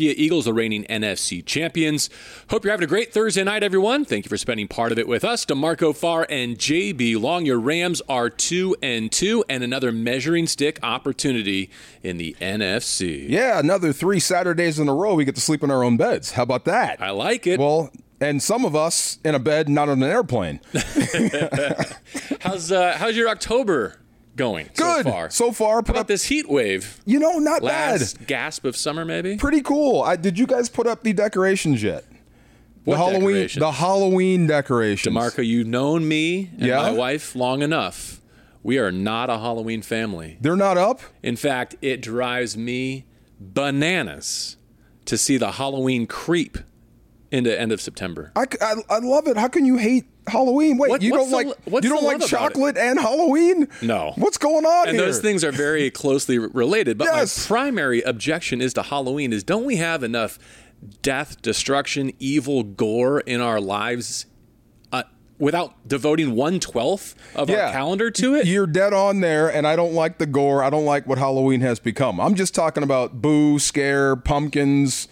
Eagles, the reigning NFC champions. Hope you're having a great Thursday night, everyone. Thank you for spending part of it with us. DeMarco Farr and JB Long. Your Rams are 2 and 2 and another measuring stick opportunity in the NFC. Yeah, another three Saturdays in a row we get to sleep in our own beds. How about that? I like it. Well, and some of us in a bed, not on an airplane. how's uh, how's your October going Good. so far? So far, put about up this heat wave? You know, not bad. Last bad. gasp of summer, maybe. Pretty cool. I, did you guys put up the decorations yet? What the Halloween, decorations? the Halloween decorations. Marco, you've known me and Yeah? my wife long enough. We are not a Halloween family. They're not up. In fact, it drives me bananas to see the Halloween creep into end of September. I, I, I love it. How can you hate Halloween? Wait, What- you don't the- like you don't like it? chocolate and Halloween? No. What's going on And here? those things are very closely related. But Yes. my primary objection is to Halloween is don't we have enough death, destruction, evil, gore in our lives uh, without devoting one twelfth of Yeah. our calendar to it? You're dead on there, and I don't like the gore. I don't like what Halloween has become. I'm just talking about boo, scare, pumpkins,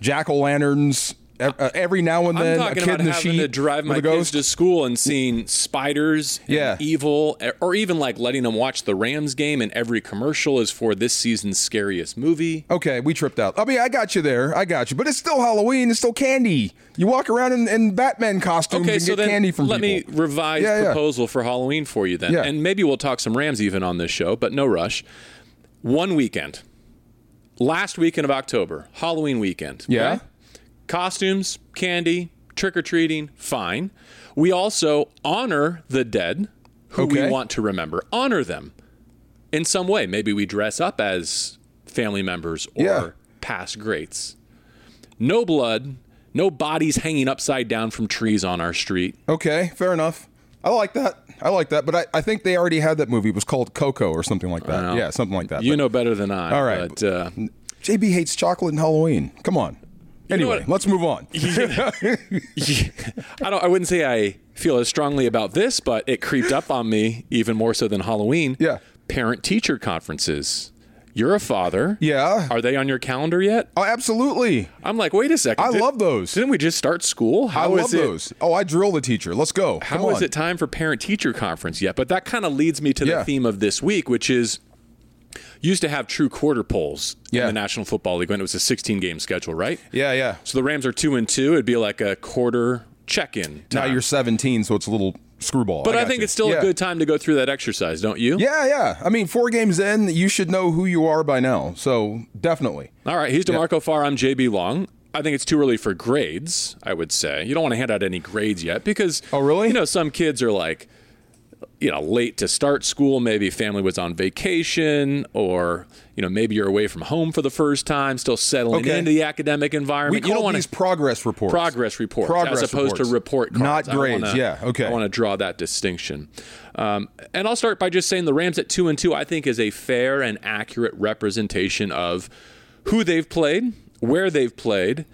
jack o' lanterns. Uh, Every now and then. A kid about in the having sheet to drive my kids to school and seeing spiders, and Yeah. evil, or even like letting them watch the Rams game, and every commercial is for this season's scariest movie. Okay, we tripped out. I mean, I got you there. I got you. But it's still Halloween. It's still candy. You walk around in, in Batman costumes Okay, and so get candy from let people. me revise Yeah, yeah. proposal for Halloween for you then, Yeah. and maybe we'll talk some Rams even on this show, but no rush. One weekend, last weekend of October, Halloween weekend. Yeah. Costumes, candy, trick or treating, fine. We also honor the dead who Okay. we want to remember, honor them in some way. Maybe we dress up as family members or Yeah. past greats. No blood, no bodies hanging upside down from trees on our street. Okay, fair enough. I like that. I like that. But I, I think they already had that movie. It was called Coco or something like that. Yeah, something like that. You But know better than I. All right. But, uh, JB hates chocolate and Halloween. Come on. Anyway, let's move on. I don't. I wouldn't say I feel as strongly about this, but it creeped up on me even more so than Halloween. Yeah. Parent-teacher conferences. You're a father. Yeah. Are they on your calendar yet? Oh, absolutely. I'm like, wait a second. I Did- love those. Didn't we just start school? I love is it? those. Oh, I drill the teacher. Let's go. How is it time for parent-teacher conference yet? But that kind of leads me to Yeah. the theme of this week, which is used to have true quarter polls Yeah. in the National Football League when it was a 16-game schedule, right? Yeah, yeah. So the Rams are two and two. It'd be like a quarter check-in. Now you're 17, so it's a little screwball. But I, got think you. it's still Yeah. a good time to go through that exercise, don't you? Yeah, yeah. I mean, four games in, you should know who you are by now. So definitely. All right, he's DeMarco Farr. I'm JB Long. I think it's too early for grades, I would say. You don't want to hand out any grades yet because Oh, really? You know, some kids are like you know, late to start school, maybe family was on vacation or you know, maybe you're away from home for the first time, still settling Okay. into the academic We environment. you call don't want these progress reports. progress reports Progress as opposed reports. to report cards. Not grades. Wanna, yeah. Okay. I want to draw that distinction. Um, and I'll start by just saying the Rams at two and two, I think, is a fair and accurate representation of who they've played, where they've played,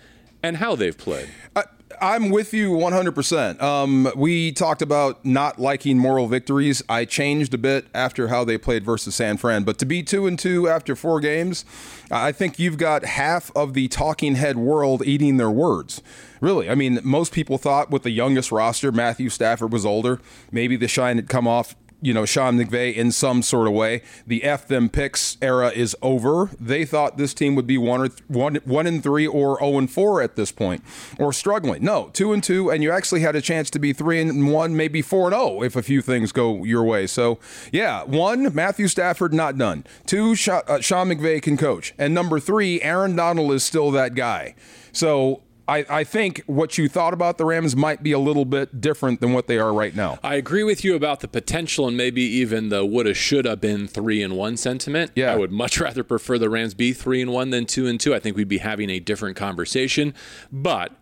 and how they've played. I, I'm with you 100%. Um, we talked about not liking moral victories. I changed a bit after how they played versus San Fran, but to be two and two after four games, I think you've got half of the talking head world eating their words. Really, I mean, most people thought with the youngest roster, Matthew Stafford was older. Maybe the shine had come off you know, Sean McVay in some sort of way. The F them picks era is over. They thought this team would be one or th- one, one and three or zero and four at this point, or struggling. No, two and two, and you actually had a chance to be three and one, maybe four and zero if a few things go your way. So, yeah, one, Matthew Stafford not done. Two, Sha- uh, Sean McVay can coach, and number three, Aaron Donald is still that guy. So I, I think what you thought about the Rams might be a little bit different than what they are right now. I agree with you about the potential and maybe even the woulda shoulda been three and one sentiment. Yeah. I would much rather prefer the Rams be three and one than two and two. I think we'd be having a different conversation. But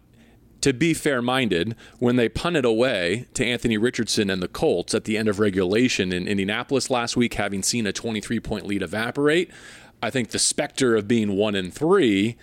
to be fair minded, when they punted away to Anthony Richardson and the Colts at the end of regulation in Indianapolis last week, having seen a 23 point lead evaporate, I think the specter of being one and three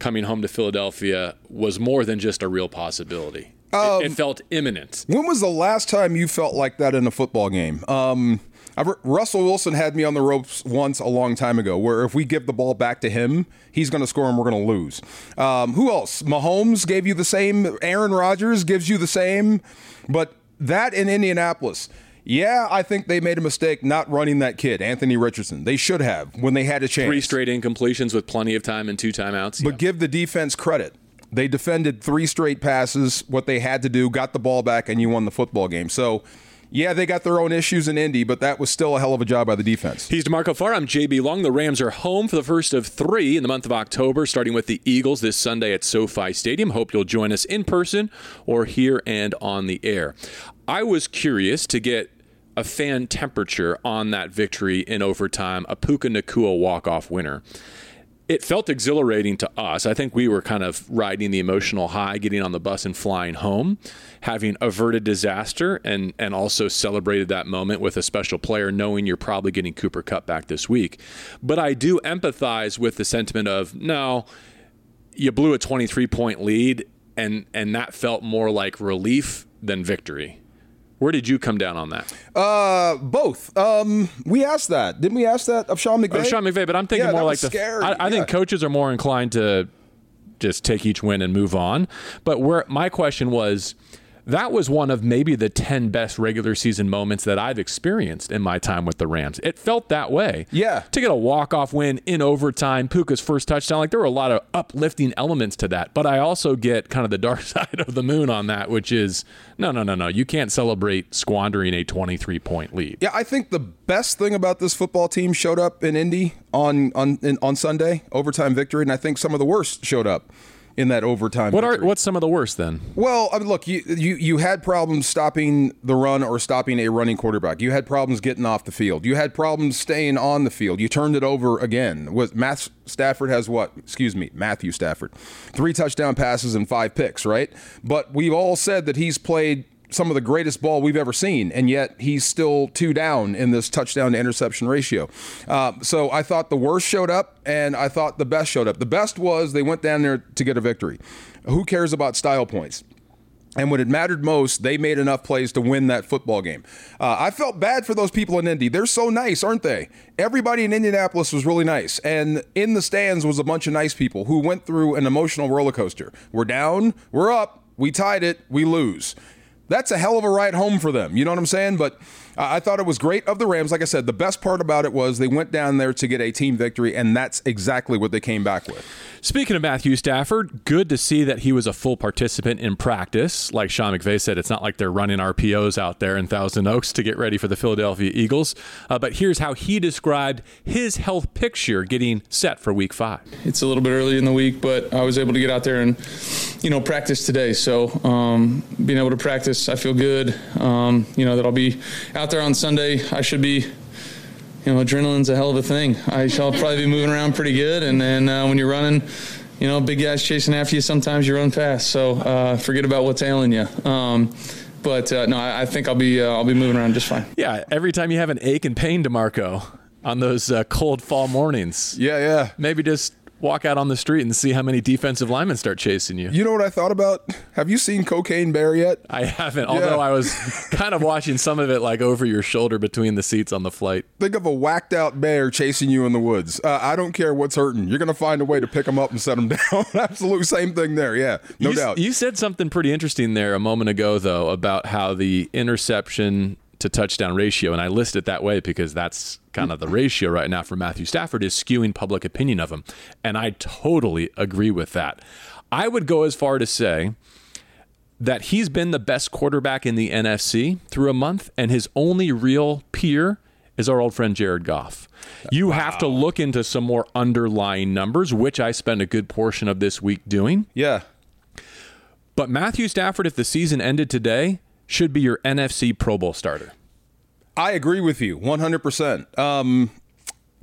coming home to Philadelphia was more than just a real possibility. it, it felt imminent. When was the last time you felt like that in a football game? Um, I've, Russell Wilson had me on the ropes once a long time ago, where if we give the ball back to him, he's going to score and we're going to lose. Um, who else? Mahomes gave you the same. Aaron Rodgers gives you the same. But that in Indianapolis. Yeah, I think they made a mistake not running that kid, Anthony Richardson. They should have when they had a chance. Three straight incompletions with plenty of time and two timeouts. But give the defense credit. They defended three straight passes, what they had to do, got the ball back, and you won the football game. So, yeah, they got their own issues in Indy, but that was still a hell of a job by the defense. He's DeMarco Farr. I'm JB Long. The Rams are home for the first of three in the month of October, starting with the Eagles this Sunday at SoFi Stadium. Hope you'll join us in person or here and on the air. I was curious to get a fan temperature on that victory in overtime, a Puka Nacua walk-off winner. It felt exhilarating to us. I think we were kind of riding the emotional high, getting on the bus and flying home, having averted disaster and and also celebrated that moment with a special player, knowing you're probably getting Cooper Kupp back this week. But I do empathize with the sentiment of no, you blew a 23 point lead, and and that felt more like relief than victory. Where did you come down on that? Uh, both. Um, we asked that, didn't we? Ask that of Sean McVay. Of Sean McVay, but I'm thinking Yeah, more like was the. scary. I, I Yeah. think coaches are more inclined to just take each win and move on. But where my question was, that was one of maybe the 10 best regular season moments that I've experienced in my time with the Rams. It felt that way. Yeah. To get a walk-off win in overtime, Puka's first touchdown, like there were a lot of uplifting elements to that. But I also get kind of the dark side of the moon on that, which is no, no, no, no. You can't celebrate squandering a 23-point lead. Yeah, I think the best thing about this football team showed up in Indy on on in, on Sunday, overtime victory, and I think some of the worst showed up in that overtime. What are what's some of the worst then? Well, I mean, look, you, you you had problems stopping the run or stopping a running quarterback. You had problems getting off the field. You had problems staying on the field. You turned it over again. Was Matt Stafford has what? Excuse me, Matthew Stafford, three touchdown passes and five picks, right? But we've all said that he's played some of the greatest ball we've ever seen, and yet he's still two down in this touchdown to interception ratio. Uh, so I thought the worst showed up, and I thought the best showed up. The best was they went down there to get a victory. Who cares about style points? And when it mattered most, they made enough plays to win that football game. Uh, I felt bad for those people in Indy. They're so nice, aren't they? Everybody in Indianapolis was really nice. And in the stands was a bunch of nice people who went through an emotional roller coaster. We're down, we're up, we tied it, we lose. That's a hell of a ride home for them. You know what I'm saying? But I thought it was great of the Rams. Like I said, the best part about it was they went down there to get a team victory, and that's exactly what they came back with. Speaking of Matthew Stafford, good to see that he was a full participant in practice. Like Sean McVay said, it's not like they're running RPOs out there in Thousand Oaks to get ready for the Philadelphia Eagles. Uh, but here's how he described his health picture getting set for week five. it's a little bit early in the week, but I was able to get out there and, you know, practice today. So um, being able to practice, I feel good. Um, you know that I'll be out there on Sunday. I should be. You know, adrenaline's a hell of a thing. I shall probably be moving around pretty good, and then uh, when you're running, you know, big guys chasing after you. Sometimes you run fast, so uh, forget about what's ailing you. Um, but uh, no, I, I think I'll be uh, I'll be moving around just fine. Yeah, every time you have an ache and pain, DeMarco, on those uh, cold fall mornings, Yeah, yeah. maybe just walk out on the street and see how many defensive linemen start chasing you. You know what I thought about? Have you seen Cocaine Bear yet? I haven't, although I was kind of watching some of it like over your shoulder between the seats on the flight. Think of a whacked out bear chasing you in the woods. Uh, I don't care what's hurting. You're going to find a way to pick him up and set him down. Absolute same thing there. Yeah, no you, doubt. You said something pretty interesting there a moment ago, though, about how the interception to touchdown ratio, and I list it that way because that's kind of the ratio right now for Matthew Stafford is skewing public opinion of him. And I totally agree with that. I would go as far to say that he's been the best quarterback in the NFC through a month, and his only real peer is our old friend Jared Goff. You have to look into some more underlying numbers, which I spent a good portion of this week doing. yeah. But Matthew Stafford, if the season ended today, should be your NFC Pro Bowl starter. I agree with you 100%. Um,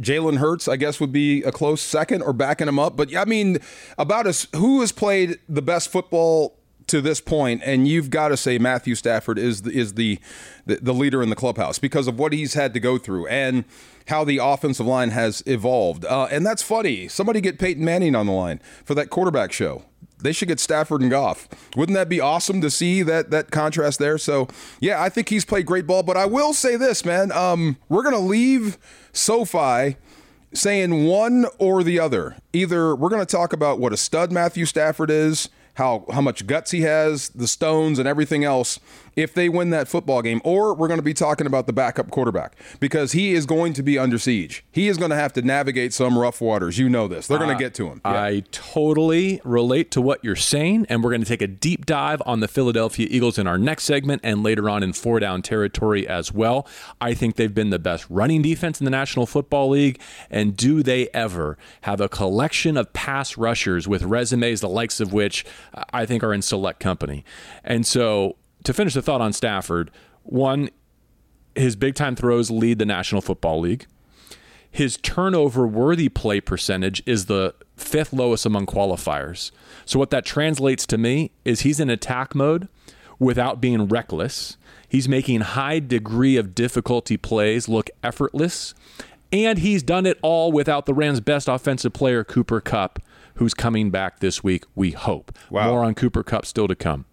Jalen Hurts, I guess, would be a close second or backing him up. But I mean, about us, who has played the best football to this point, and you've got to say Matthew Stafford is the, is the, the the leader in the clubhouse because of what he's had to go through and how the offensive line has evolved. Uh, and that's funny. Somebody get Peyton Manning on the line for that quarterback show. They should get Stafford and Goff. Wouldn't that be awesome to see that that contrast there? So yeah, I think he's played great ball. But I will say this, man. Um, we're gonna leave SoFi saying one or the other. Either we're to talk about what a stud Matthew Stafford is, how how much guts he has, the stones and everything else if they win that football game or we're going to be talking about the backup quarterback because he is going to be under siege. He is going to have to navigate some rough waters. You know this. They're going to get to him. Yeah. I totally relate to what you're saying and we're going to take a deep dive on the Philadelphia Eagles in our next segment and later on in four down territory as well. I think they've been the best running defense in the National Football League and do they ever have a collection of pass rushers with resumes the likes of which uh, I think are in select company. And so to finish the thought on Stafford, one, his big time throws lead the National Football League. His turnover worthy play percentage is the fifth lowest among qualifiers. So, what that translates to me is he's in attack mode without being reckless. He's making high degree of difficulty plays look effortless. And he's done it all without the Rams' best offensive player, Cooper Kupp, who's coming back this week, we hope. Wow. More on Cooper Kupp still to come.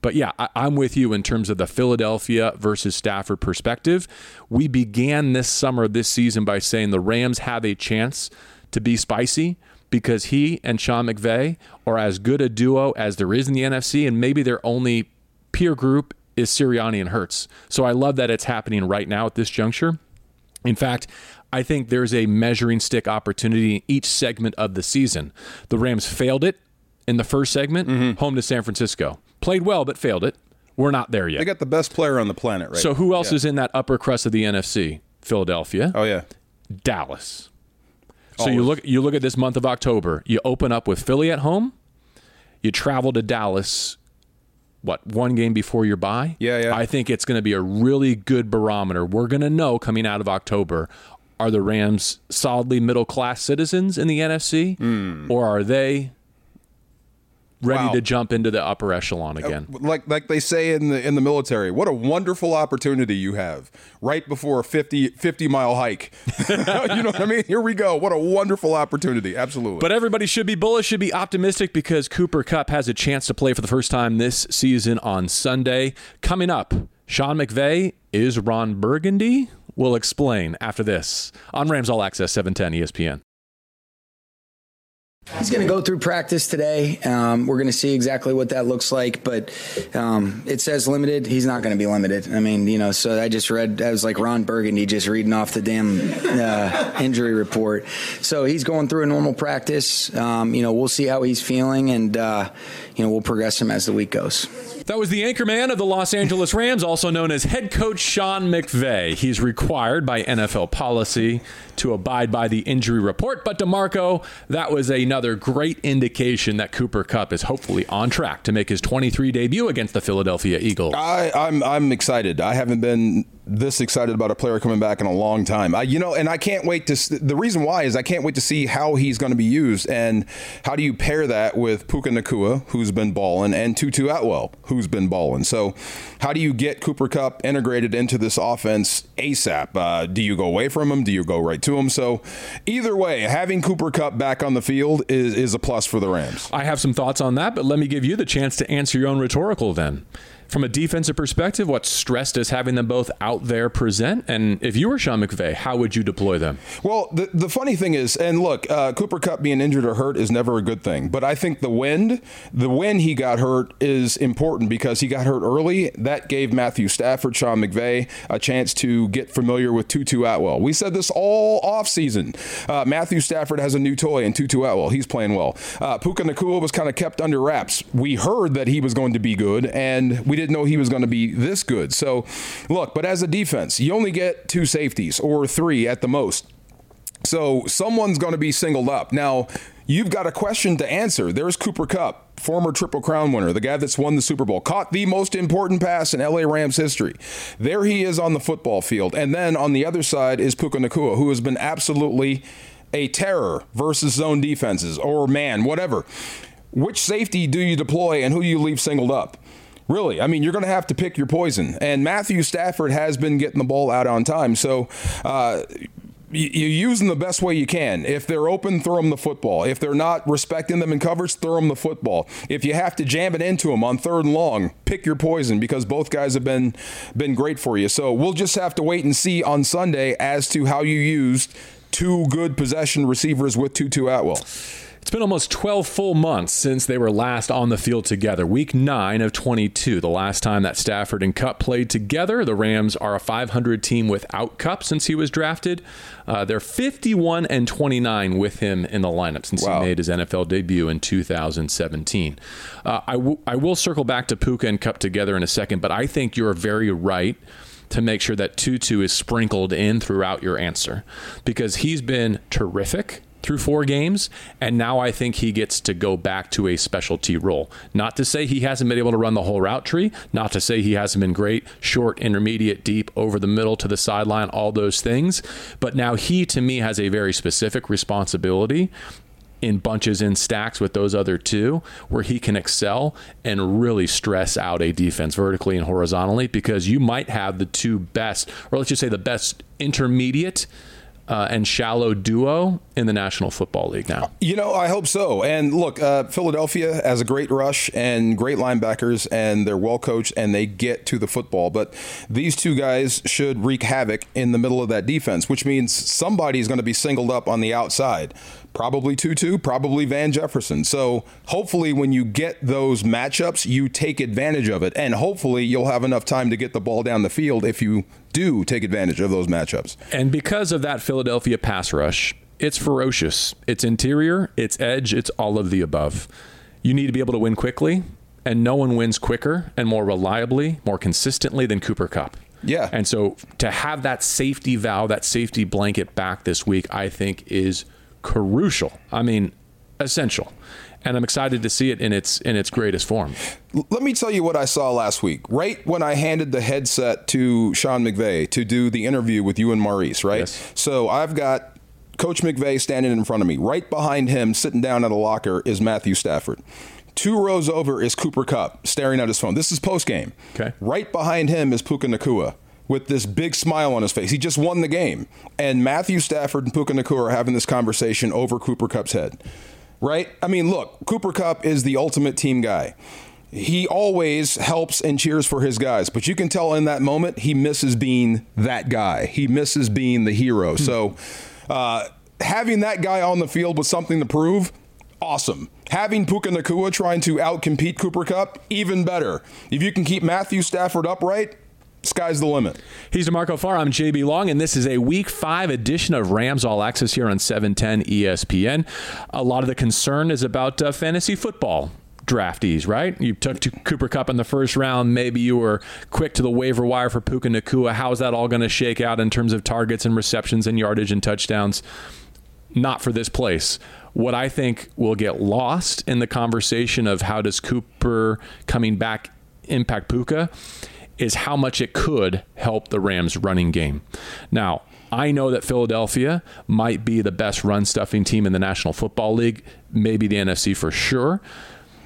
But yeah, I, I'm with you in terms of the Philadelphia versus Stafford perspective. We began this summer, this season, by saying the Rams have a chance to be spicy because he and Sean McVay are as good a duo as there is in the NFC, and maybe their only peer group is Sirianni and Hurts. So I love that it's happening right now at this juncture. In fact, I think there's a measuring stick opportunity in each segment of the season. The Rams failed it in the first segment, mm-hmm. home to San Francisco. Played well, but failed it. We're not there yet. They got the best player on the planet, right? So who else yeah. is in that upper crust of the NFC? Philadelphia. Oh yeah. Dallas. So Always. you look you look at this month of October. You open up with Philly at home. You travel to Dallas what one game before your bye. Yeah, yeah. I think it's going to be a really good barometer. We're going to know coming out of October are the Rams solidly middle class citizens in the NFC, mm. or are they ready wow. to jump into the upper echelon uh, again? Like like they say in the in the military, what a wonderful opportunity you have right before a 50, 50 mile hike. you know what I mean? Here we go. What a wonderful opportunity. Absolutely. But everybody should be bullish, should be optimistic because Cooper Kupp has a chance to play for the first time this season on Sunday. Coming up, Sean McVay is Ron Burgundy will explain after this on Rams All Access 710 ESPN. He's going to go through practice today. Um, we're going to see exactly what that looks like, but um, it says limited. He's not going to be limited. I mean, you know, so I just read, I was like Ron Burgundy just reading off the damn uh, injury report. So he's going through a normal practice. Um, you know, we'll see how he's feeling, and, uh, you know, we'll progress him as the week goes. That was the anchor man of the Los Angeles Rams, also known as head coach Sean McVay. He's required by NFL policy to abide by the injury report. But DeMarco, that was another great indication that Cooper Kupp is hopefully on track to make his 23 debut against the Philadelphia Eagles. I, I'm I'm excited. I haven't been this excited about a player coming back in a long time. I, you know, and I can't wait to. The reason why is I can't wait to see how he's going to be used and how do you pair that with Puka Nacua, who's been balling, and Tutu Atwell, who's been balling. So, how do you get Cooper Kupp integrated into this offense ASAP? Uh, do you go away from him? Do you go right to him? So, either way, having Cooper Kupp back on the field is is a plus for the Rams. I have some thoughts on that, but let me give you the chance to answer your own rhetorical then from a defensive perspective, what stress does having them both out there present? And if you were Sean McVay, how would you deploy them? Well, the, the funny thing is, and look, uh, Cooper Kupp being injured or hurt is never a good thing. But I think the wind, the when he got hurt is important because he got hurt early. That gave Matthew Stafford, Sean McVay, a chance to get familiar with Tutu Atwell. We said this all offseason. Uh, Matthew Stafford has a new toy in Tutu Atwell. He's playing well. Uh, Puka Nacua was kind of kept under wraps. We heard that he was going to be good, and we didn't know he was going to be this good. So, look, but as a defense, you only get two safeties or three at the most. So someone's going to be singled up. Now, you've got a question to answer. There's Cooper Kupp, former Triple Crown winner, the guy that's won the Super Bowl, caught the most important pass in LA Rams history. There he is on the football field. And then on the other side is Puka Nacua, who has been absolutely a terror versus zone defenses or man, whatever. Which safety do you deploy and who do you leave singled up? Really, I mean, you're going to have to pick your poison. And Matthew Stafford has been getting the ball out on time. So, uh, you use them the best way you can. If they're open, throw them the football. If they're not respecting them in coverage, throw them the football. If you have to jam it into them on third and long, pick your poison because both guys have been been great for you. So we'll just have to wait and see on Sunday as to how you used two good possession receivers with Tutu Atwell. It's been almost 12 full months since they were last on the field together. Week 9 of 22, the last time that Stafford and Kupp played together. The Rams are a 500 team without Kupp since he was drafted. Uh, they're 51 and 29 with him in the lineup since wow. he made his NFL debut in 2017. Uh, I, w- I will circle back to Puka and Kupp together in a second, but I think you're very right to make sure that Tutu is sprinkled in throughout your answer because he's been terrific through four games, and now I think he gets to go back to a specialty role. Not to say he hasn't been able to run the whole route tree, not to say he hasn't been great, short, intermediate, deep, over the middle to the sideline, all those things, but now he to me has a very specific responsibility in bunches in stacks with those other two where he can excel and really stress out a defense vertically and horizontally because you might have the two best or let's just say the best intermediate uh, and shallow duo in the National Football League now. You know, I hope so. And look, uh, Philadelphia has a great rush and great linebackers, and they're well coached and they get to the football. But these two guys should wreak havoc in the middle of that defense, which means somebody's going to be singled up on the outside probably Tutu, probably Van Jefferson. So hopefully, when you get those matchups, you take advantage of it. And hopefully, you'll have enough time to get the ball down the field if you do take advantage of those matchups. And because of that Philadelphia pass rush, it's ferocious. It's interior, it's edge, it's all of the above. You need to be able to win quickly, and no one wins quicker and more reliably, more consistently than Cooper Kupp. Yeah. And so to have that safety valve, that safety blanket back this week, I think is crucial. I mean, essential. And I'm excited to see it in its in its greatest form. Let me tell you what I saw last week. Right when I handed the headset to Sean McVay to do the interview with you and Maurice, right? Yes. So I've got Coach McVay standing in front of me. Right behind him, sitting down at a locker, is Matthew Stafford. Two rows over is Cooper Kupp staring at his phone. This is post game. Okay. Right behind him is Puka Nacua with this big smile on his face. He just won the game. And Matthew Stafford and Puka Nacua are having this conversation over Cooper Kupp's head. Right? I mean, look, Cooper Kupp is the ultimate team guy. He always helps and cheers for his guys, but you can tell in that moment he misses being that guy. He misses being the hero. Hmm. So, uh, having that guy on the field with something to prove, awesome. Having Puka Nacua trying to outcompete Cooper Kupp, even better. If you can keep Matthew Stafford upright, sky's the limit. He's DeMarco Farr. I'm JB Long, and this is a Week Five edition of Rams All Access here on 710 ESPN. A lot of the concern is about uh, fantasy football draftees, right? You took Cooper Kupp in the first round. Maybe you were quick to the waiver wire for Puka Nacua. How's that all going to shake out in terms of targets and receptions and yardage and touchdowns? Not for this place. What I think will get lost in the conversation of how does Cooper coming back impact Puka is how much it could help the Rams running game. Now, I know that Philadelphia might be the best run stuffing team in the National Football League, maybe the NFC for sure.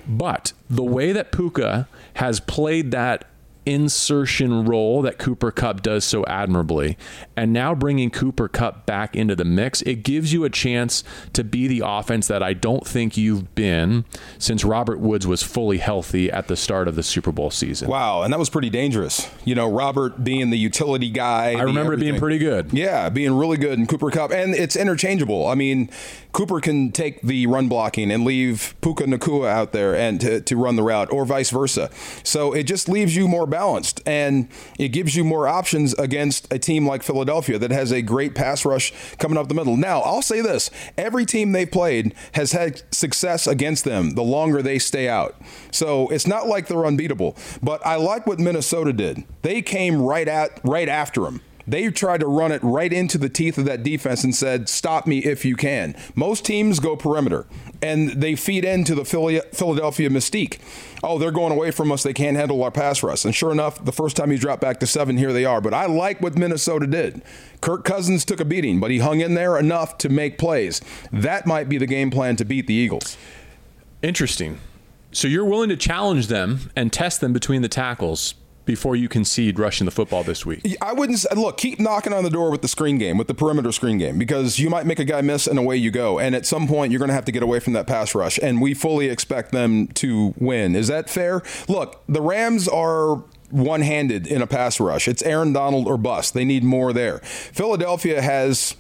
But the way that Puka has played that insertion role that Cooper Kupp does so admirably. And now bringing Cooper Kupp back into the mix, it gives you a chance to be the offense that I don't think you've been since Robert Woods was fully healthy at the start of the Super Bowl season. Wow, and that was pretty dangerous. You know, Robert being the utility guy. I remember it being pretty good. Yeah, being really good and Cooper Kupp, and it's interchangeable. I mean, Cooper can take the run blocking and leave Puka Nacua out there and to, to run the route or vice versa. So it just leaves you more balanced and it gives you more options against a team like Philadelphia that has a great pass rush coming up the middle. Now, I'll say this every team they've played has had success against them the longer they stay out. So it's not like they're unbeatable. But I like what Minnesota did. They came right at right after them They tried to run it right into the teeth of that defense and said, "Stop me if you can." Most teams go perimeter, and they feed into the Philadelphia mystique. Oh, they're going away from us. They can't handle our pass rush. And sure enough, the first time he dropped back to seven, here they are. But I like what Minnesota did. Kirk Cousins took a beating, but he hung in there enough to make plays. That might be the game plan to beat the Eagles. Interesting. So you're willing to challenge them and test them between the tackles before you concede rushing the football this week? I wouldn't look, keep knocking on the door with the screen game, with the perimeter screen game, because you might make a guy miss and away you go. And at some point, you're going to have to get away from that pass rush. And we fully expect them to win. Is that fair? Look, the Rams are one handed in a pass rush. It's Aaron Donald or bust. They need more there. Philadelphia has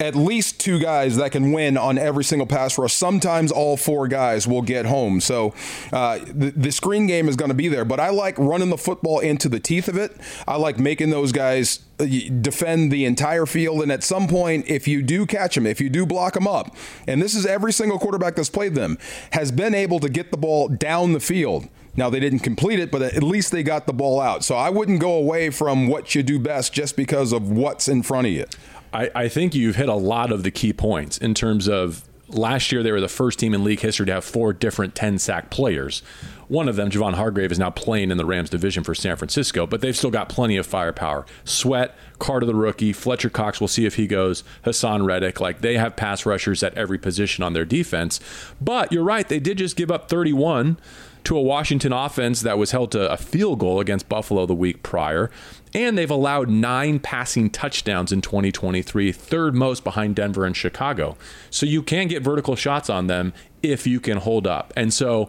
at least two guys that can win on every single pass rush. Sometimes all four guys will get home. So uh, the, the, screen game is going to be there. But I like running the football into the teeth of it. I like making those guys uh, defend the entire field. And at some point, if you do catch them, if you do block them up, and this is every single quarterback that's played them, has been able to get the ball down the field. Now, they didn't complete it, but at least they got the ball out. So I wouldn't go away from what you do best just because of what's in front of you. I, I think you've hit a lot of the key points in terms of last year they were the first team in league history to have four different 10 sack players. One of them, Javon Hargrave, is now playing in the Rams division for San Francisco, but they've still got plenty of firepower. Sweat, Carter the rookie, Fletcher Cox, we'll see if he goes, Haason Reddick. Like they have pass rushers at every position on their defense. But you're right, they did just give up 31 to a Washington offense that was held to a field goal against Buffalo the week prior. And they've allowed nine passing touchdowns in 2023, third most behind Denver and Chicago. So you can get vertical shots on them if you can hold up. And so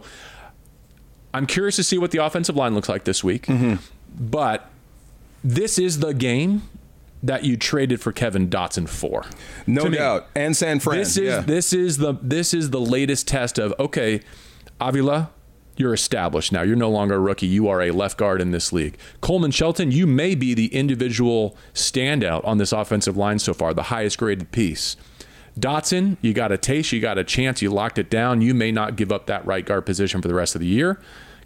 I'm curious to see what the offensive line looks like this week. Mm-hmm. But this is the game that you traded for Kevin Dotson for. No to doubt. Me, and San Fran. This is yeah. this is the this is the latest test of okay, Avila, you're established now. You're no longer a rookie. You are a left guard in this league. Coleman Shelton, you may be the individual standout on this offensive line so far, the highest graded piece. Dotson, you got a taste, you got a chance, you locked it down. You may not give up that right guard position for the rest of the year.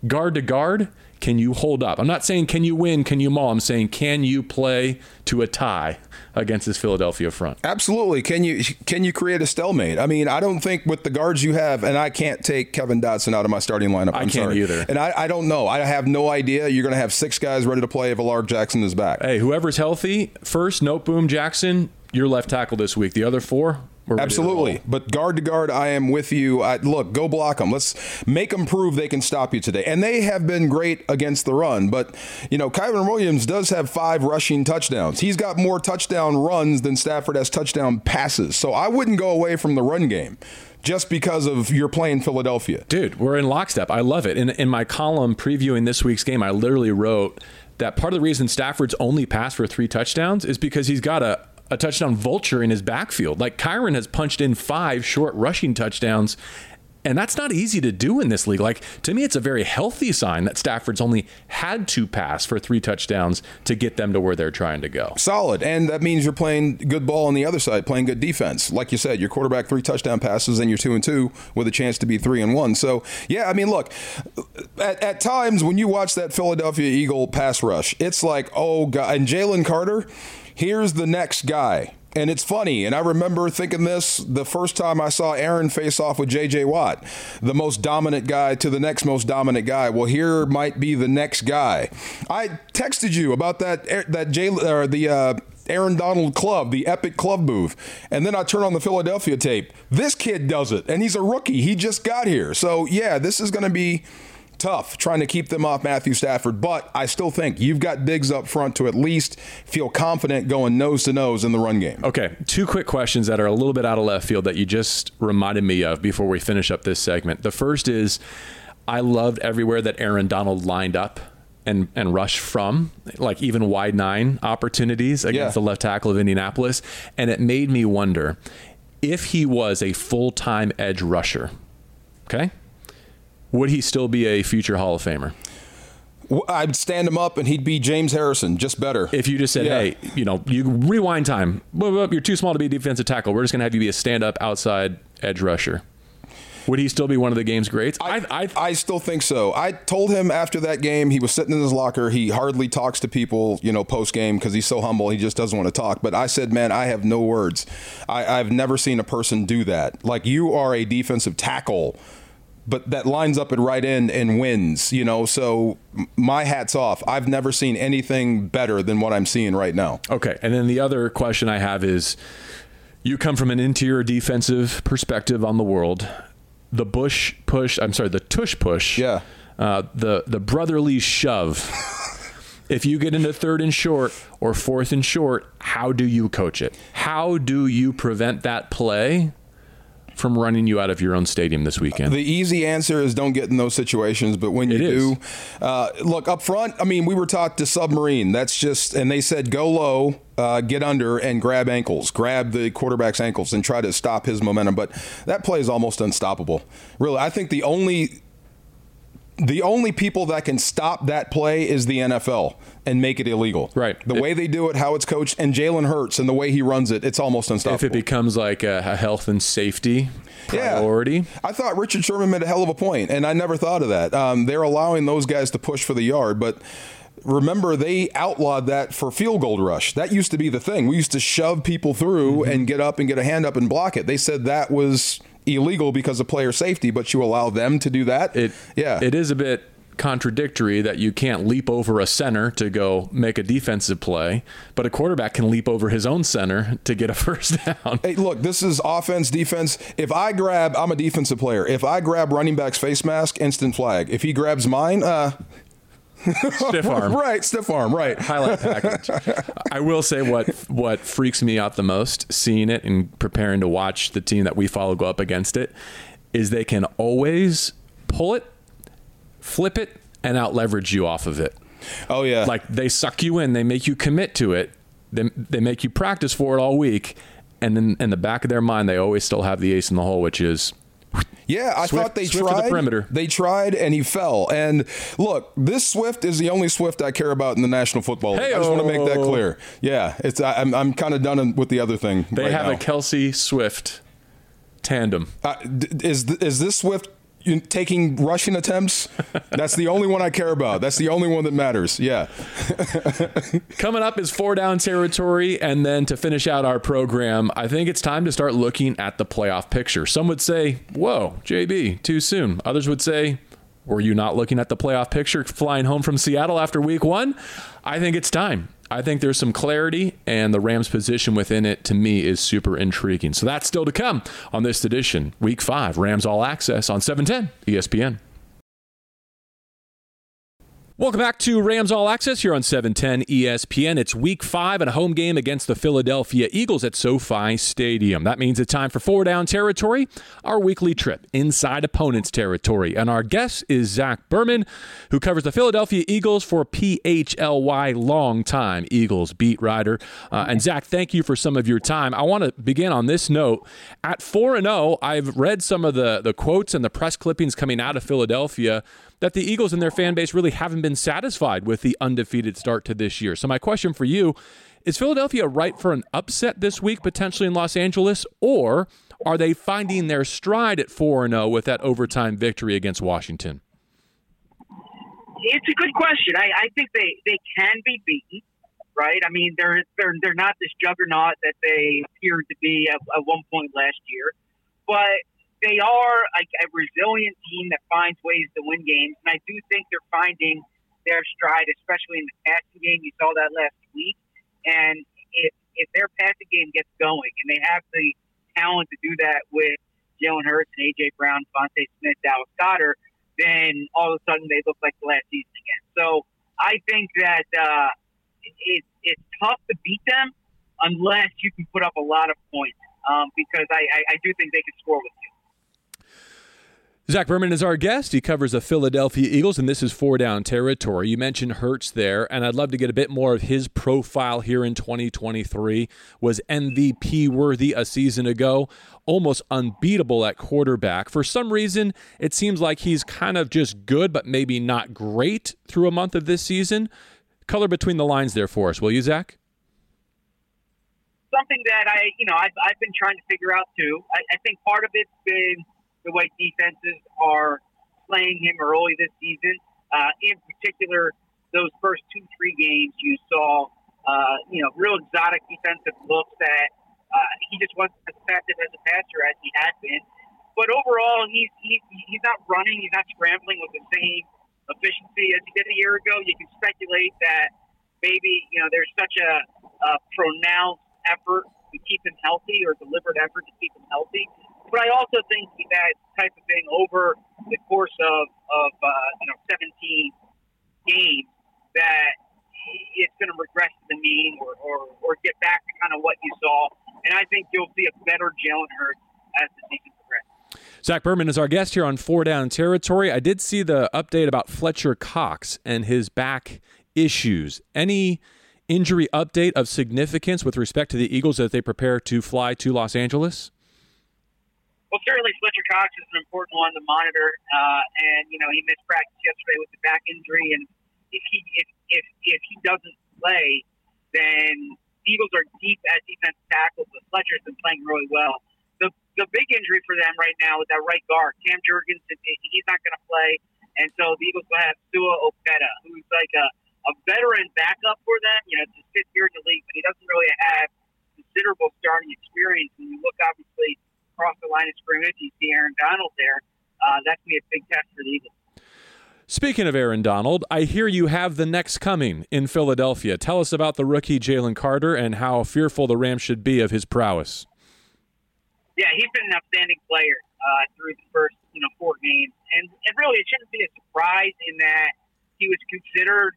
Guard to guard, can you hold up? I'm not saying can you win, can you maul. I'm saying can you play to a tie against this Philadelphia front? Absolutely. Can you can you create a stalemate? I mean, I don't think with the guards you have, and I can't take Kevin Dotson out of my starting lineup. I'm I can't sorry. either. And I, I don't know. I have no idea. You're going to have six guys ready to play if Alaric Jackson is back. Hey, whoever's healthy first, Noteboom Jackson, your left tackle this week. The other four, Absolutely. But guard to guard, I am with you. I, look, go block them. Let's make them prove they can stop you today. And they have been great against the run. But, you know, Kyren Williams does have five rushing touchdowns. He's got more touchdown runs than Stafford has touchdown passes. So I wouldn't go away from the run game just because of you're playing Philadelphia. Dude, we're in lockstep. I love it. In, in my column previewing this week's game, I literally wrote that part of the reason Stafford's only passed for three touchdowns is because he's got a a touchdown vulture in his backfield. Like Kyren has punched in five short rushing touchdowns. And that's not easy to do in this league. Like to me, it's a very healthy sign that Stafford's only had to pass for three touchdowns to get them to where they're trying to go. Solid, and that means you're playing good ball on the other side, playing good defense. Like you said, your quarterback three touchdown passes, and you're two and two with a chance to be three and one. So yeah, I mean, look, at, at times when you watch that Philadelphia Eagle pass rush, it's like, oh god, and Jalen Carter here's the next guy. And it's funny, and I remember thinking this the first time I saw Aaron face off with J.J. Watt, the most dominant guy to the next most dominant guy. Well, here might be the next guy. I texted you about that that J or the uh, Aaron Donald club, the epic club move, and then I turn on the Philadelphia tape. This kid does it, and he's a rookie. He just got here, so yeah, this is going to be tough trying to keep them off Matthew Stafford, but I still think you've got Diggs up front to at least feel confident going nose to nose in the run game. Okay, two quick questions that are a little bit out of left field that you just reminded me of before we finish up this segment. The first is I loved everywhere that Aaron Donald lined up and and rush from, like even wide nine opportunities against yeah. the left tackle of Indianapolis, and it made me wonder if he was a full time edge rusher. Okay, would he still be a future Hall of Famer? I'd stand him up and he'd be James Harrison, just better. If you just said, yeah. hey, you know, you rewind time, you're too small to be a defensive tackle. We're just going to have you be a stand up outside edge rusher. Would he still be one of the game's greats? I, I, I, still think so. I told him after that game, he was sitting in his locker. He hardly talks to people, you know, post game because he's so humble. He just doesn't want to talk. But I said, man, I have no words. I, I've never seen a person do that. Like you are a defensive tackle but that lines up at right end and wins, you know. So my hat's off. I've never seen anything better than what I'm seeing right now. Okay. And then the other question I have is you come from an interior defensive perspective on the world. The Bush push, I'm sorry, the tush push. Yeah. Uh, the the brotherly shove. if you get into third and short or fourth and short, how do you coach it? How do you prevent that play from running you out of your own stadium this weekend? The easy answer is don't get in those situations. But when you do, uh, look up front. I mean, we were taught to submarine. That's just, and they said go low, uh, get under, and grab ankles, grab the quarterback's ankles, and try to stop his momentum. But that play is almost unstoppable. Really, I think the only the only people that can stop that play is the NFL and make it illegal. Right. The it, way they do it, how it's coached, and Jalen Hurts and the way he runs it, it's almost unstoppable. If it becomes like a, a health and safety priority. Yeah. I thought Richard Sherman made a hell of a point, and I never thought of that. Um, they're allowing those guys to push for the yard, but remember they outlawed that for field goal rush. That used to be the thing. We used to shove people through mm-hmm. and get up and get a hand up and block it. They said that was illegal because of player safety, but you allow them to do that. It yeah, it is a bit contradictory that you can't leap over a center to go make a defensive play, but a quarterback can leap over his own center to get a first down. Hey, look, this is offense, defense. If I grab, I'm a defensive player. If I grab running back's face mask, instant flag. If he grabs mine, uh, stiff arm. right, stiff arm, right. Highlight package. I will say what what freaks me out the most seeing it and preparing to watch the team that we follow go up against it is they can always pull it, flip it, and out leverage you off of it. Oh yeah. Like they suck you in, they make you commit to it. They, they make you practice for it all week and then in the back of their mind they always still have the ace in the hole which is yeah, I Swift, thought they Swift tried. The perimeter. They tried, and he fell. And look, this Swift is the only Swift I care about in the National Football League. Hey-o. I just want to make that clear. Yeah, it's I, am I'm, I'm kind of done with the other thing. They right have now. a Kelce Swift tandem. Uh, is is this Swift taking rushing attempts. That's the only one I care about. That's the only one that matters. Yeah. Coming up is four down territory. And then to finish out our program, I think it's time to start looking at the playoff picture. Some would say, whoa, JB, too soon. Others would say, were you not looking at the playoff picture flying home from Seattle after week one? I think it's time. I think there's some clarity, and the Rams' position within it to me is super intriguing. So that's still to come on this edition, Week 5, Rams All Access on 710 ESPN. Welcome back to Rams All Access here on 710 ESPN. It's week five and a home game against the Philadelphia Eagles at SoFi Stadium. That means it's time for four down territory, our weekly trip inside opponents' territory. And our guest is Zach Berman, who covers the Philadelphia Eagles for PHLY, longtime Eagles beat writer. Uh, and Zach, thank you for some of your time. I want to begin on this note. At 4 0, I've read some of the, the quotes and the press clippings coming out of Philadelphia that the Eagles and their fan base really haven't been satisfied with the undefeated start to this year. So, my question for you is Philadelphia right for an upset this week, potentially in Los Angeles, or are they finding their stride at 4 0 with that overtime victory against Washington? It's a good question. I, I think they, they can be beaten, right? I mean, they're, they're, they're not this juggernaut that they appeared to be at, at one point last year. But they are like a resilient team that finds ways to win games, and I do think they're finding their stride, especially in the passing game. You saw that last week, and if if their passing game gets going, and they have the talent to do that with Jalen Hurts and AJ Brown, DeVonta Smith, Dallas Goedert, then all of a sudden they look like the last season again. So I think that uh, it, it's tough to beat them unless you can put up a lot of points, um, because I, I, I do think they can score with. Zach Berman is our guest. He covers the Philadelphia Eagles, and this is four down territory. You mentioned Hurts there, and I'd love to get a bit more of his profile here in 2023. Was MVP worthy a season ago, almost unbeatable at quarterback. For some reason, it seems like he's kind of just good, but maybe not great through a month of this season. Color between the lines there for us, will you, Zach? Something that I, you know, I've, I've been trying to figure out too. I, I think part of it's been the way defenses are playing him early this season. Uh, in particular, those first two, three games, you saw, uh, you know, real exotic defensive looks that uh, he just wasn't as effective as a passer as he had been. But overall, he's he, he's not running, he's not scrambling with the same efficiency as he did a year ago. You can speculate that maybe you know there's such a, a pronounced effort to keep him healthy or deliberate effort to keep him healthy. But I also think that type of thing over the course of of uh, you know 17 games that it's going to regress to the mean or, or, or get back to kind of what you saw. And I think you'll see a better Jalen Hurts as the season progresses. Zach Berman is our guest here on Four Down Territory. I did see the update about Fletcher Cox and his back issues. Any injury update of significance with respect to the Eagles as they prepare to fly to Los Angeles? Well, certainly Fletcher Cox is an important one to monitor, uh, and you know he missed practice yesterday with the back injury, and if he if if, if he doesn't play, then the Eagles are deep at defense tackles, but Fletcher's been playing really well. The the big injury for them right now is that right guard, Cam Jurgens. He's not going to play, and so the Eagles will have Sua Opeta, who's like a a veteran backup for them. You know, to sit here in the league, but he doesn't really have considerable starting experience. When you look obviously across the line of scrimmage, you see Aaron Donald there. Uh, that's going to be a big test for the Eagles. Speaking of Aaron Donald, I hear you have the next coming in Philadelphia. Tell us about the rookie Jalen Carter and how fearful the Rams should be of his prowess. Yeah, he's been an outstanding player uh, through the first you know four games, and and really it shouldn't be a surprise in that he was considered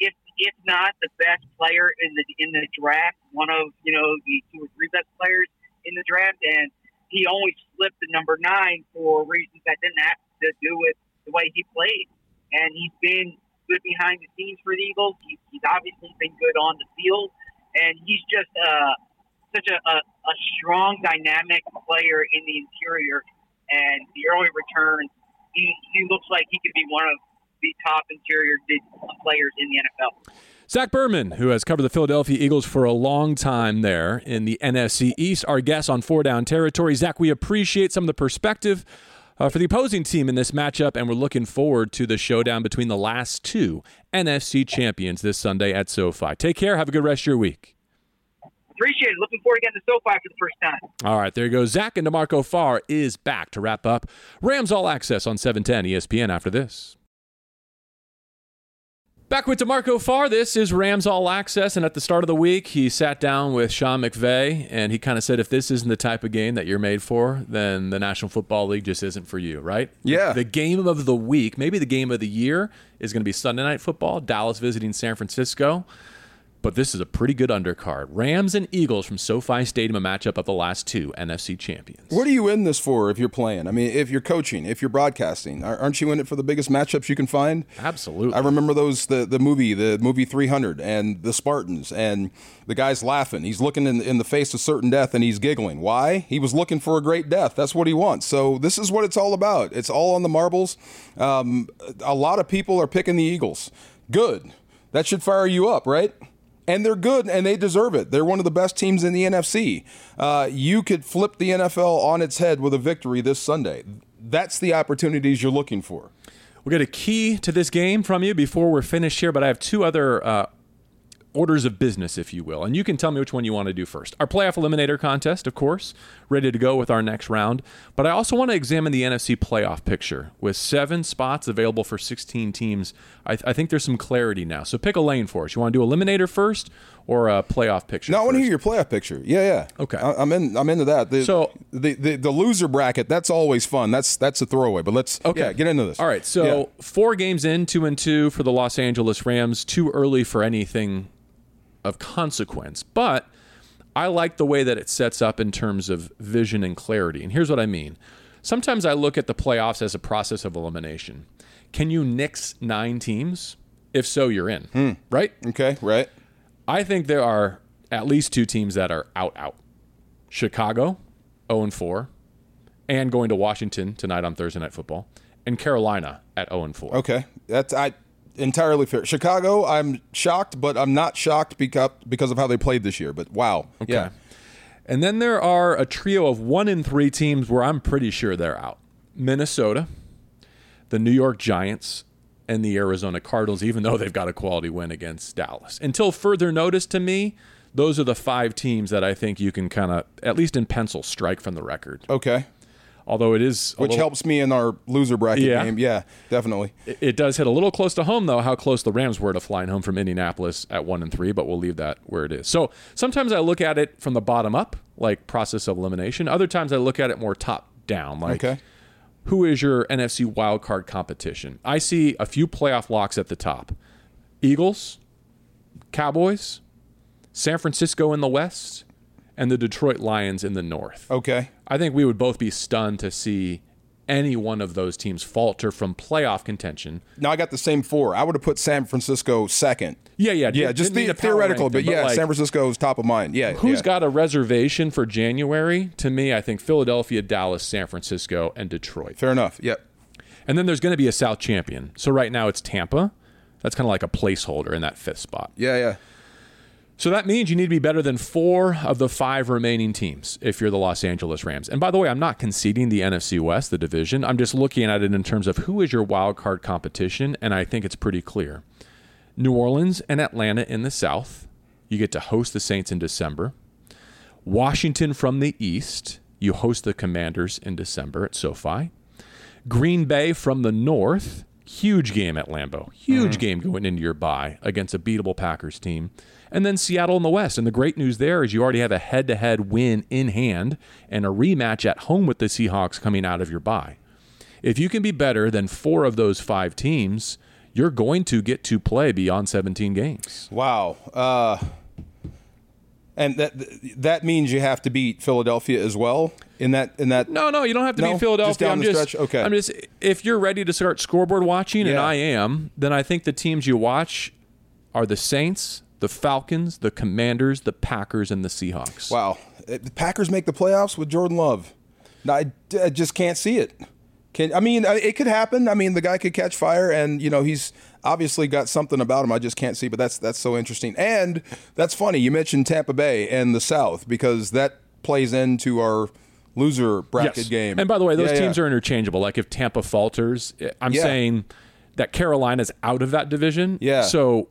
if if not the best player in the in the draft, one of you know the two or three best players in the draft, and he only slipped to number nine for reasons that didn't have to do with the way he played. And he's been good behind the scenes for the Eagles. He's, he's obviously been good on the field, and he's just uh, such a, a, a strong, dynamic player in the interior. And the early returns, he, he looks like he could be one of the top interior players in the NFL. Zach Berman, who has covered the Philadelphia Eagles for a long time there in the NFC East, our guest on Four Down Territory. Zach, we appreciate some of the perspective uh, for the opposing team in this matchup, and we're looking forward to the showdown between the last two NFC champions this Sunday at SoFi. Take care. Have a good rest of your week. Appreciate it. Looking forward to getting to SoFi for the first time. All right, there you go. Zach and D'Marco Farr is back to wrap up Rams All Access on 710 ESPN after this. Back with D'Marco Farr. This is Rams All Access. And at the start of the week, he sat down with Sean McVay and he kind of said, if this isn't the type of game that you're made for, then the National Football League just isn't for you, right? Yeah. The game of the week, maybe the game of the year, is going to be Sunday Night Football, Dallas visiting San Francisco but this is a pretty good undercard. Rams and Eagles from SoFi Stadium, a matchup of the last two NFC champions. What are you in this for if you're playing? I mean, if you're coaching, if you're broadcasting, aren't you in it for the biggest matchups you can find? Absolutely. I remember those the the movie, the movie 300, and the Spartans, and the guy's laughing. He's looking in in the face of certain death, and he's giggling. Why? He was looking for a great death. That's what he wants. So this is what it's all about. It's all on the marbles. Um, a lot of people are picking the Eagles. Good. That should fire you up, right? And they're good and they deserve it. They're one of the best teams in the NFC. Uh, you could flip the NFL on its head with a victory this Sunday. That's the opportunities you're looking for. We'll get a key to this game from you before we're finished here, but I have two other uh, orders of business, if you will. And you can tell me which one you want to do first. Our playoff eliminator contest, of course, ready to go with our next round. But I also want to examine the NFC playoff picture with seven spots available for 16 teams. I, th- I think there's some clarity now. So pick a lane for us. You want to do eliminator first or a playoff picture? No, I want to hear your playoff picture. Yeah, yeah. Okay, I, am in. I'm into that. The, so the, the the loser bracket. That's always fun. That's that's a throwaway. But let's okay yeah, get into this. All right. So yeah. four games in, two and two for the Los Angeles Rams. Too early for anything of consequence. But I like the way that it sets up in terms of vision and clarity. And here's what I mean. Sometimes I look at the playoffs as a process of elimination. Can you nix nine teams? If so, you're in. Hmm. Right? Okay, right. I think there are at least two teams that are out out. Chicago, 0 and 4, and going to Washington tonight on Thursday night football, and Carolina at 0 and 4. Okay. That's I entirely fair. Chicago, I'm shocked, but I'm not shocked because because of how they played this year. But wow, okay. yeah. And then there are a trio of one in three teams where I'm pretty sure they're out Minnesota, the New York Giants, and the Arizona Cardinals, even though they've got a quality win against Dallas. Until further notice to me, those are the five teams that I think you can kind of, at least in pencil, strike from the record. Okay. Although it is, Which little- helps me in our loser bracket Yeah. game. Yeah, definitely. It- It does hit a little close to home, though, how close the Rams were to flying home from Indianapolis at one and three, but we'll leave that where it is. So sometimes I look at it from the bottom up, like process of elimination. Other times I look at it more top down, like Okay. Who is your NFC wildcard competition? I see a few playoff locks at the top Eagles, Cowboys, San Francisco in the West, and the Detroit Lions in the North. Okay. I think we would both be stunned to see any one of those teams falter from playoff contention. Now I got the same four. I would have put San Francisco second. Yeah, yeah, Yeah, didn't- just didn't the, theoretical, but them, but yeah, like- San Francisco's top of mind. Yeah. Who's yeah. got a reservation for January? To me, I think Philadelphia, Dallas, San Francisco, and Detroit. Fair enough. Yep. And then there's going to be a South champion. So right now it's Tampa. That's kind of like a placeholder in that fifth spot. Yeah, yeah. So that means you need to be better than four of the five remaining teams if you're the Los Angeles Rams. And by the way, I'm not conceding the NFC West, the division. I'm just looking at it in terms of who is your wild card competition, and I think it's pretty clear. New Orleans and Atlanta in the South. You get to host the Saints in December. Washington from the East. You host the Commanders in December at SoFi. Green Bay from the North. Huge game at Lambeau. Huge mm-hmm. game going into your bye against a beatable Packers team. And then Seattle in the West. And the great news there is you already have a head to head win in hand and a rematch at home with the Seahawks coming out of your bye. If you can be better than four of those five teams, you're going to get to play beyond 17 games. Wow. Uh, and that that means you have to beat Philadelphia as well in that in that. No, no, you don't have to No? be Philadelphia. Just down I'm the just, stretch? Okay. I'm just if you're ready to start scoreboard watching, and I am, then I think the teams you watch are the Saints, the Falcons, the Commanders, the Packers, and the Seahawks. Wow. Uh, The Packers make the playoffs with Jordan Love. No, I, I just can't see it. Can I mean it could happen? I mean the guy could catch fire, and you know he's obviously got something about him. I just can't see. But that's that's so interesting, and that's funny. You mentioned Tampa Bay and the South because that plays into our loser bracket Yes. game. And by the way, those Yeah, teams yeah. are interchangeable. Like if Tampa falters, I'm Yeah. saying that Carolina's out of that division. Yeah. So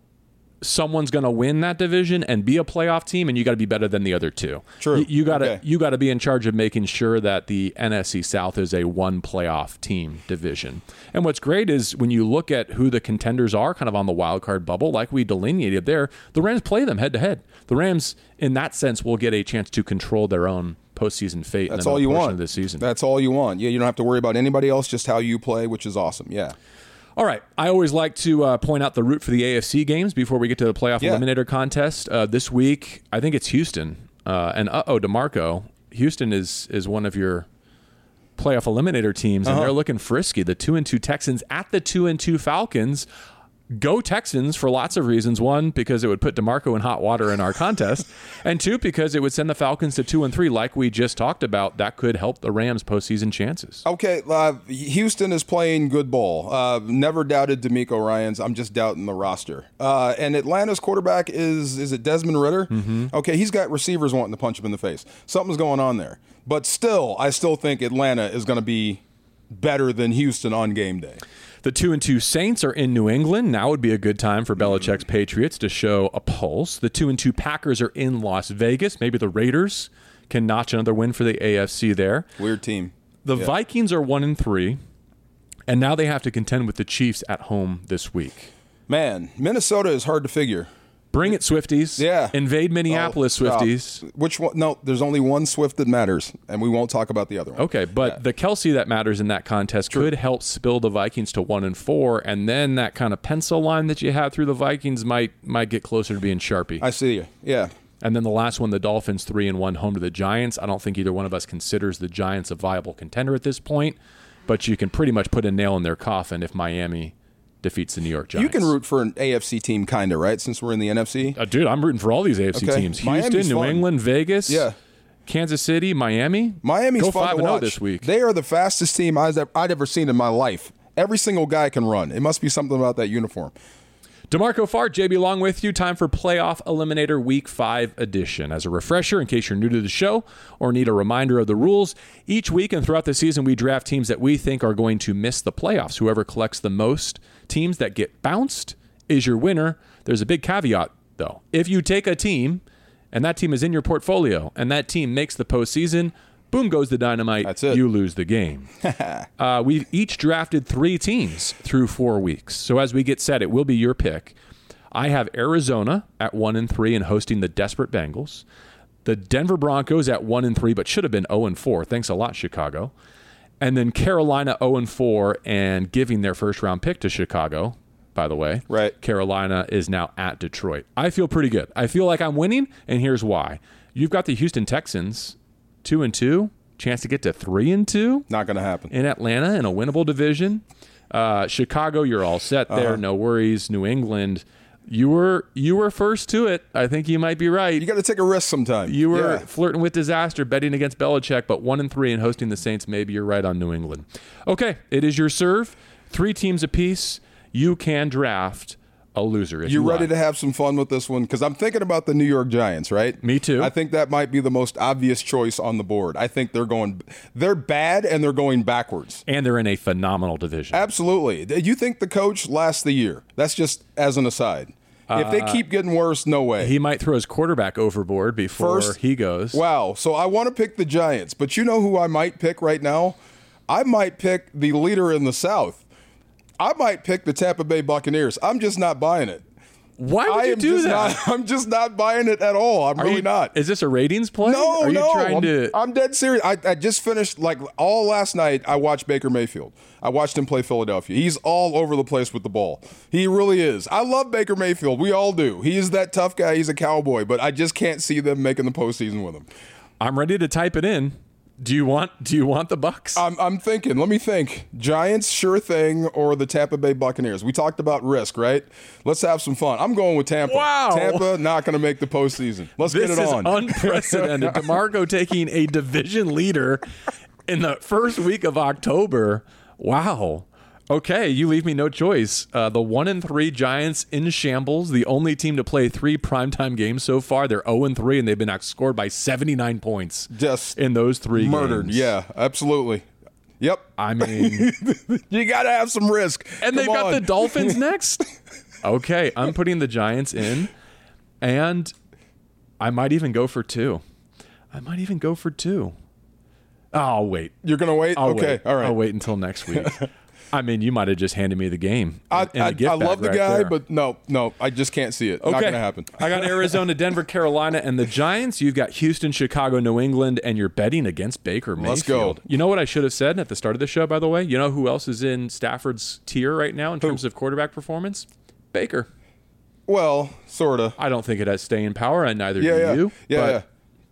someone's going to win that division and be a playoff team, and you got to be better than the other two. True. You, you got to Okay. you got to be in charge of making sure that the NFC South is a one playoff team division. And what's great is when you look at who the contenders are, kind of on the wild card bubble, like we delineated there, the Rams play them head to head. The Rams, in that sense, will get a chance to control their own postseason fate. That's all you want this season. That's all you want. Yeah, you don't have to worry about anybody else. Just how you play, which is awesome. Yeah. All right. I always like to uh, point out the route for the AFC games before we get to the playoff Yeah. eliminator contest. Uh, this week, I think it's Houston. Uh, and uh oh, D'Marco, Houston is is one of your playoff eliminator teams, and Uh-huh. they're looking frisky. The two and two Texans at the two and two Falcons. Go Texans for lots of reasons. One, because it would put D'Marco in hot water in our contest, and two, because it would send the Falcons to two and three, like we just talked about. That could help the Rams' postseason chances. Okay, uh, Houston is playing good ball. Uh, never doubted DeMeco Ryans. I'm just doubting the roster. Uh, and Atlanta's quarterback is is it Desmond Ridder? Mm-hmm. Okay, he's got receivers wanting to punch him in the face. Something's going on there. But still, I still think Atlanta is going to be better than Houston on game day. The two and two Saints are in New England. Now would be a good time for Belichick's mm. Patriots to show a pulse. The two and two Packers are in Las Vegas. Maybe the Raiders can notch another win for the AFC there. Weird team. The Vikings are one and three, and now they have to contend with the Chiefs at home this week. Man, Minnesota is hard to figure. Bring it, Swifties. Yeah. Invade Minneapolis, Oh. Swifties. Which one? No, there's only one Swift that matters, and we won't talk about the other one. Okay, but the Kelce that matters in that contest could help spill the Vikings to one and four, and then that kind of pencil line that you have through the Vikings might might get closer to being Sharpie. I see you. Yeah. And then the last one, the Dolphins, three and one home to the Giants. I don't think either one of us considers the Giants a viable contender at this point, but you can pretty much put a nail in their coffin if Miami defeats the New York Giants. You can root for an AFC team, kind of, right? Since we're in the NFC. Uh, dude, I'm rooting for all these AFC Okay. teams: Miami's Houston, New fun. England, Vegas, Yeah. Kansas City, Miami. Miami's go fun five to and zero watch. this week. They are the fastest team I've ever, I'd ever seen in my life. Every single guy can run. It must be something about that uniform. D'Marco Farr, JB along with you. Time for Playoff Eliminator Week 5 edition. As a refresher, in case you're new to the show or need a reminder of the rules, each week and throughout the season, we draft teams that we think are going to miss the playoffs. Whoever collects the most teams that get bounced is your winner. There's a big caveat, though. If you take a team and that team is in your portfolio and that team makes the postseason, boom goes the dynamite. That's it. You lose the game. uh, we've each drafted three teams through four weeks. So as we get set, it will be your pick. I have Arizona at one and three and hosting the desperate Bengals. The Denver Broncos at one and three, but should have been 0 and 4. Thanks a lot, Chicago. And then Carolina 0 and 4 and giving their first round pick to Chicago, by the way. Right. Carolina is now at Detroit. I feel pretty good. I feel like I'm winning, and here's why. You've got the Houston Texans two and two, chance to get to three and two Not going to happen. in Atlanta in a winnable division. Uh, Chicago, you're all set there, no worries. New England, you were you were first to it. I think you might be right. You got to take a risk sometime. You were Yeah. flirting with disaster, betting against Belichick, but one and three and hosting the Saints. Maybe you're right on New England. Okay, it is your serve. Three teams apiece. You can draft a loser. If You you ready to have some fun with this one? Because I'm thinking about the New York Giants, right? Me too. I think that might be the most obvious choice on the board. I think they're going, they're bad and they're going backwards. And they're in a phenomenal division. Absolutely. Do you think the coach lasts the year? That's just as an aside. if they keep getting worse, no way. Uh, He might throw his quarterback overboard before First- he goes. Wow. So I want to pick the Giants, but you know who I might pick right now? I might pick the leader in the South. I might pick the Tampa Bay Buccaneers. I'm just not buying it. Why would I you do just that? not. I'm just not buying it at all. I'm Are really you- not. Is this a ratings play? No, Are you no. I'm, to? I'm dead serious. I, I just finished like all last night. I watched Baker Mayfield. I watched him play Philadelphia. He's all over the place with the ball. He really is. I love Baker Mayfield. We all do. He is that tough guy. He's a cowboy. But I just can't see them making the postseason with him. I'm ready to type it in. Do you want? Do you want the Bucs? I'm, I'm thinking. Let me think. Giants, sure thing, or the Tampa Bay Buccaneers. We talked about risk, right? Let's have some fun. I'm going with Tampa. Wow. Tampa not going to make the postseason. Let's this get it on. unprecedented. D'Marco taking a division leader in the first week of October. Wow. Okay, you leave me no choice. Uh, the one and three Giants in shambles, the only team to play three primetime games so far. They're zero and three, and they've been outscored by seventy nine points Just in those three murdered. games. Yeah, absolutely. Yep. I mean, You got to have some risk. and Come they've got the Dolphins next. Okay, I'm putting the Giants in, and I might even go for two. I might even go for two. Oh, I'll wait. You're going to wait? I'll okay. wait. All right. I'll wait until next week. I mean, you might have just handed me the game. I, I, I love the right guy, there. but no, no, I just can't see it. okay. Not going to happen. I got Arizona, Denver, Carolina, and the Giants. You've got Houston, Chicago, New England, and you're betting against Baker Mayfield. Let's go. You know what I should have said at the start of the show, by the way? You know who else is in Stafford's tier right now in terms of quarterback performance? Baker. Well, sort of. I don't think it has staying power, and neither Yeah, do yeah. you. Yeah, but, yeah.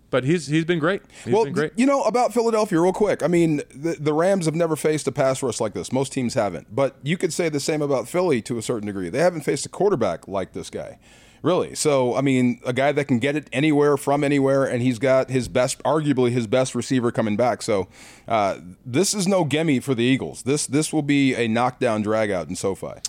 But he's he's been great. He's well, been great. you know about Philadelphia, real quick. I mean, the, the Rams have never faced a pass rush like this. Most teams haven't. But you could say the same about Philly to a certain degree. They haven't faced a quarterback like this guy, really. So, I mean, a guy that can get it anywhere from anywhere, and he's got his best, arguably his best receiver coming back. So, uh, this is no gimme for the Eagles. This this will be a knockdown dragout in SoFi.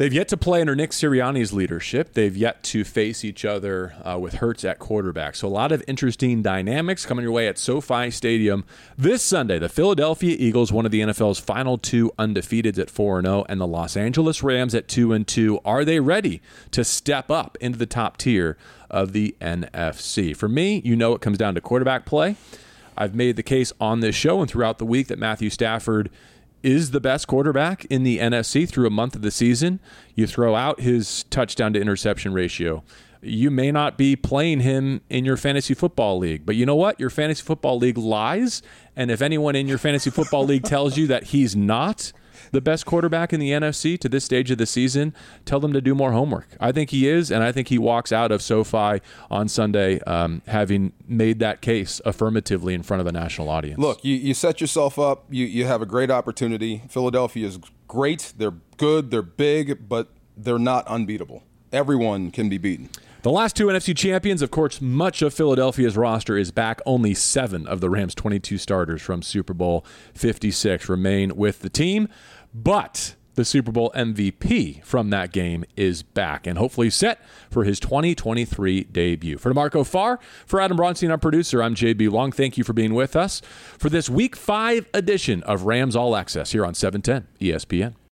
They've yet to play under Nick Sirianni's leadership. They've yet to face each other uh, with Hurts at quarterback. So a lot of interesting dynamics coming your way at SoFi Stadium this Sunday. The Philadelphia Eagles, one of the NFL's final two undefeateds at 4 0, and the Los Angeles Rams at 2 and 2. Are they ready to step up into the top tier of the NFC? For me, you know it comes down to quarterback play. I've made the case on this show and throughout the week that Matthew Stafford is the best quarterback in the NFC through a month of the season. You throw out his touchdown to interception ratio. You may not be playing him in your fantasy football league, but you know what? Your fantasy football league lies. And if anyone in your fantasy football league tells you that he's not the best quarterback in the NFC to this stage of the season, tell them to do more homework. I think he is, and I think he walks out of SoFi on Sunday um, having made that case affirmatively in front of a national audience. Look, you, you set yourself up. You, you have a great opportunity. Philadelphia is great. They're good. They're big, but they're not unbeatable. Everyone can be beaten. The last two NFC champions, of course, much of Philadelphia's roster is back. Only seven of the Rams' 22 starters from Super Bowl 56 remain with the team. But the Super Bowl MVP from that game, is back and hopefully set for his 2023 debut. For D'Marco Farr, for Adam Bronstein, our producer, I'm JB Long. Thank you for being with us for this Week 5 edition of Rams All Access here on 710 ESPN.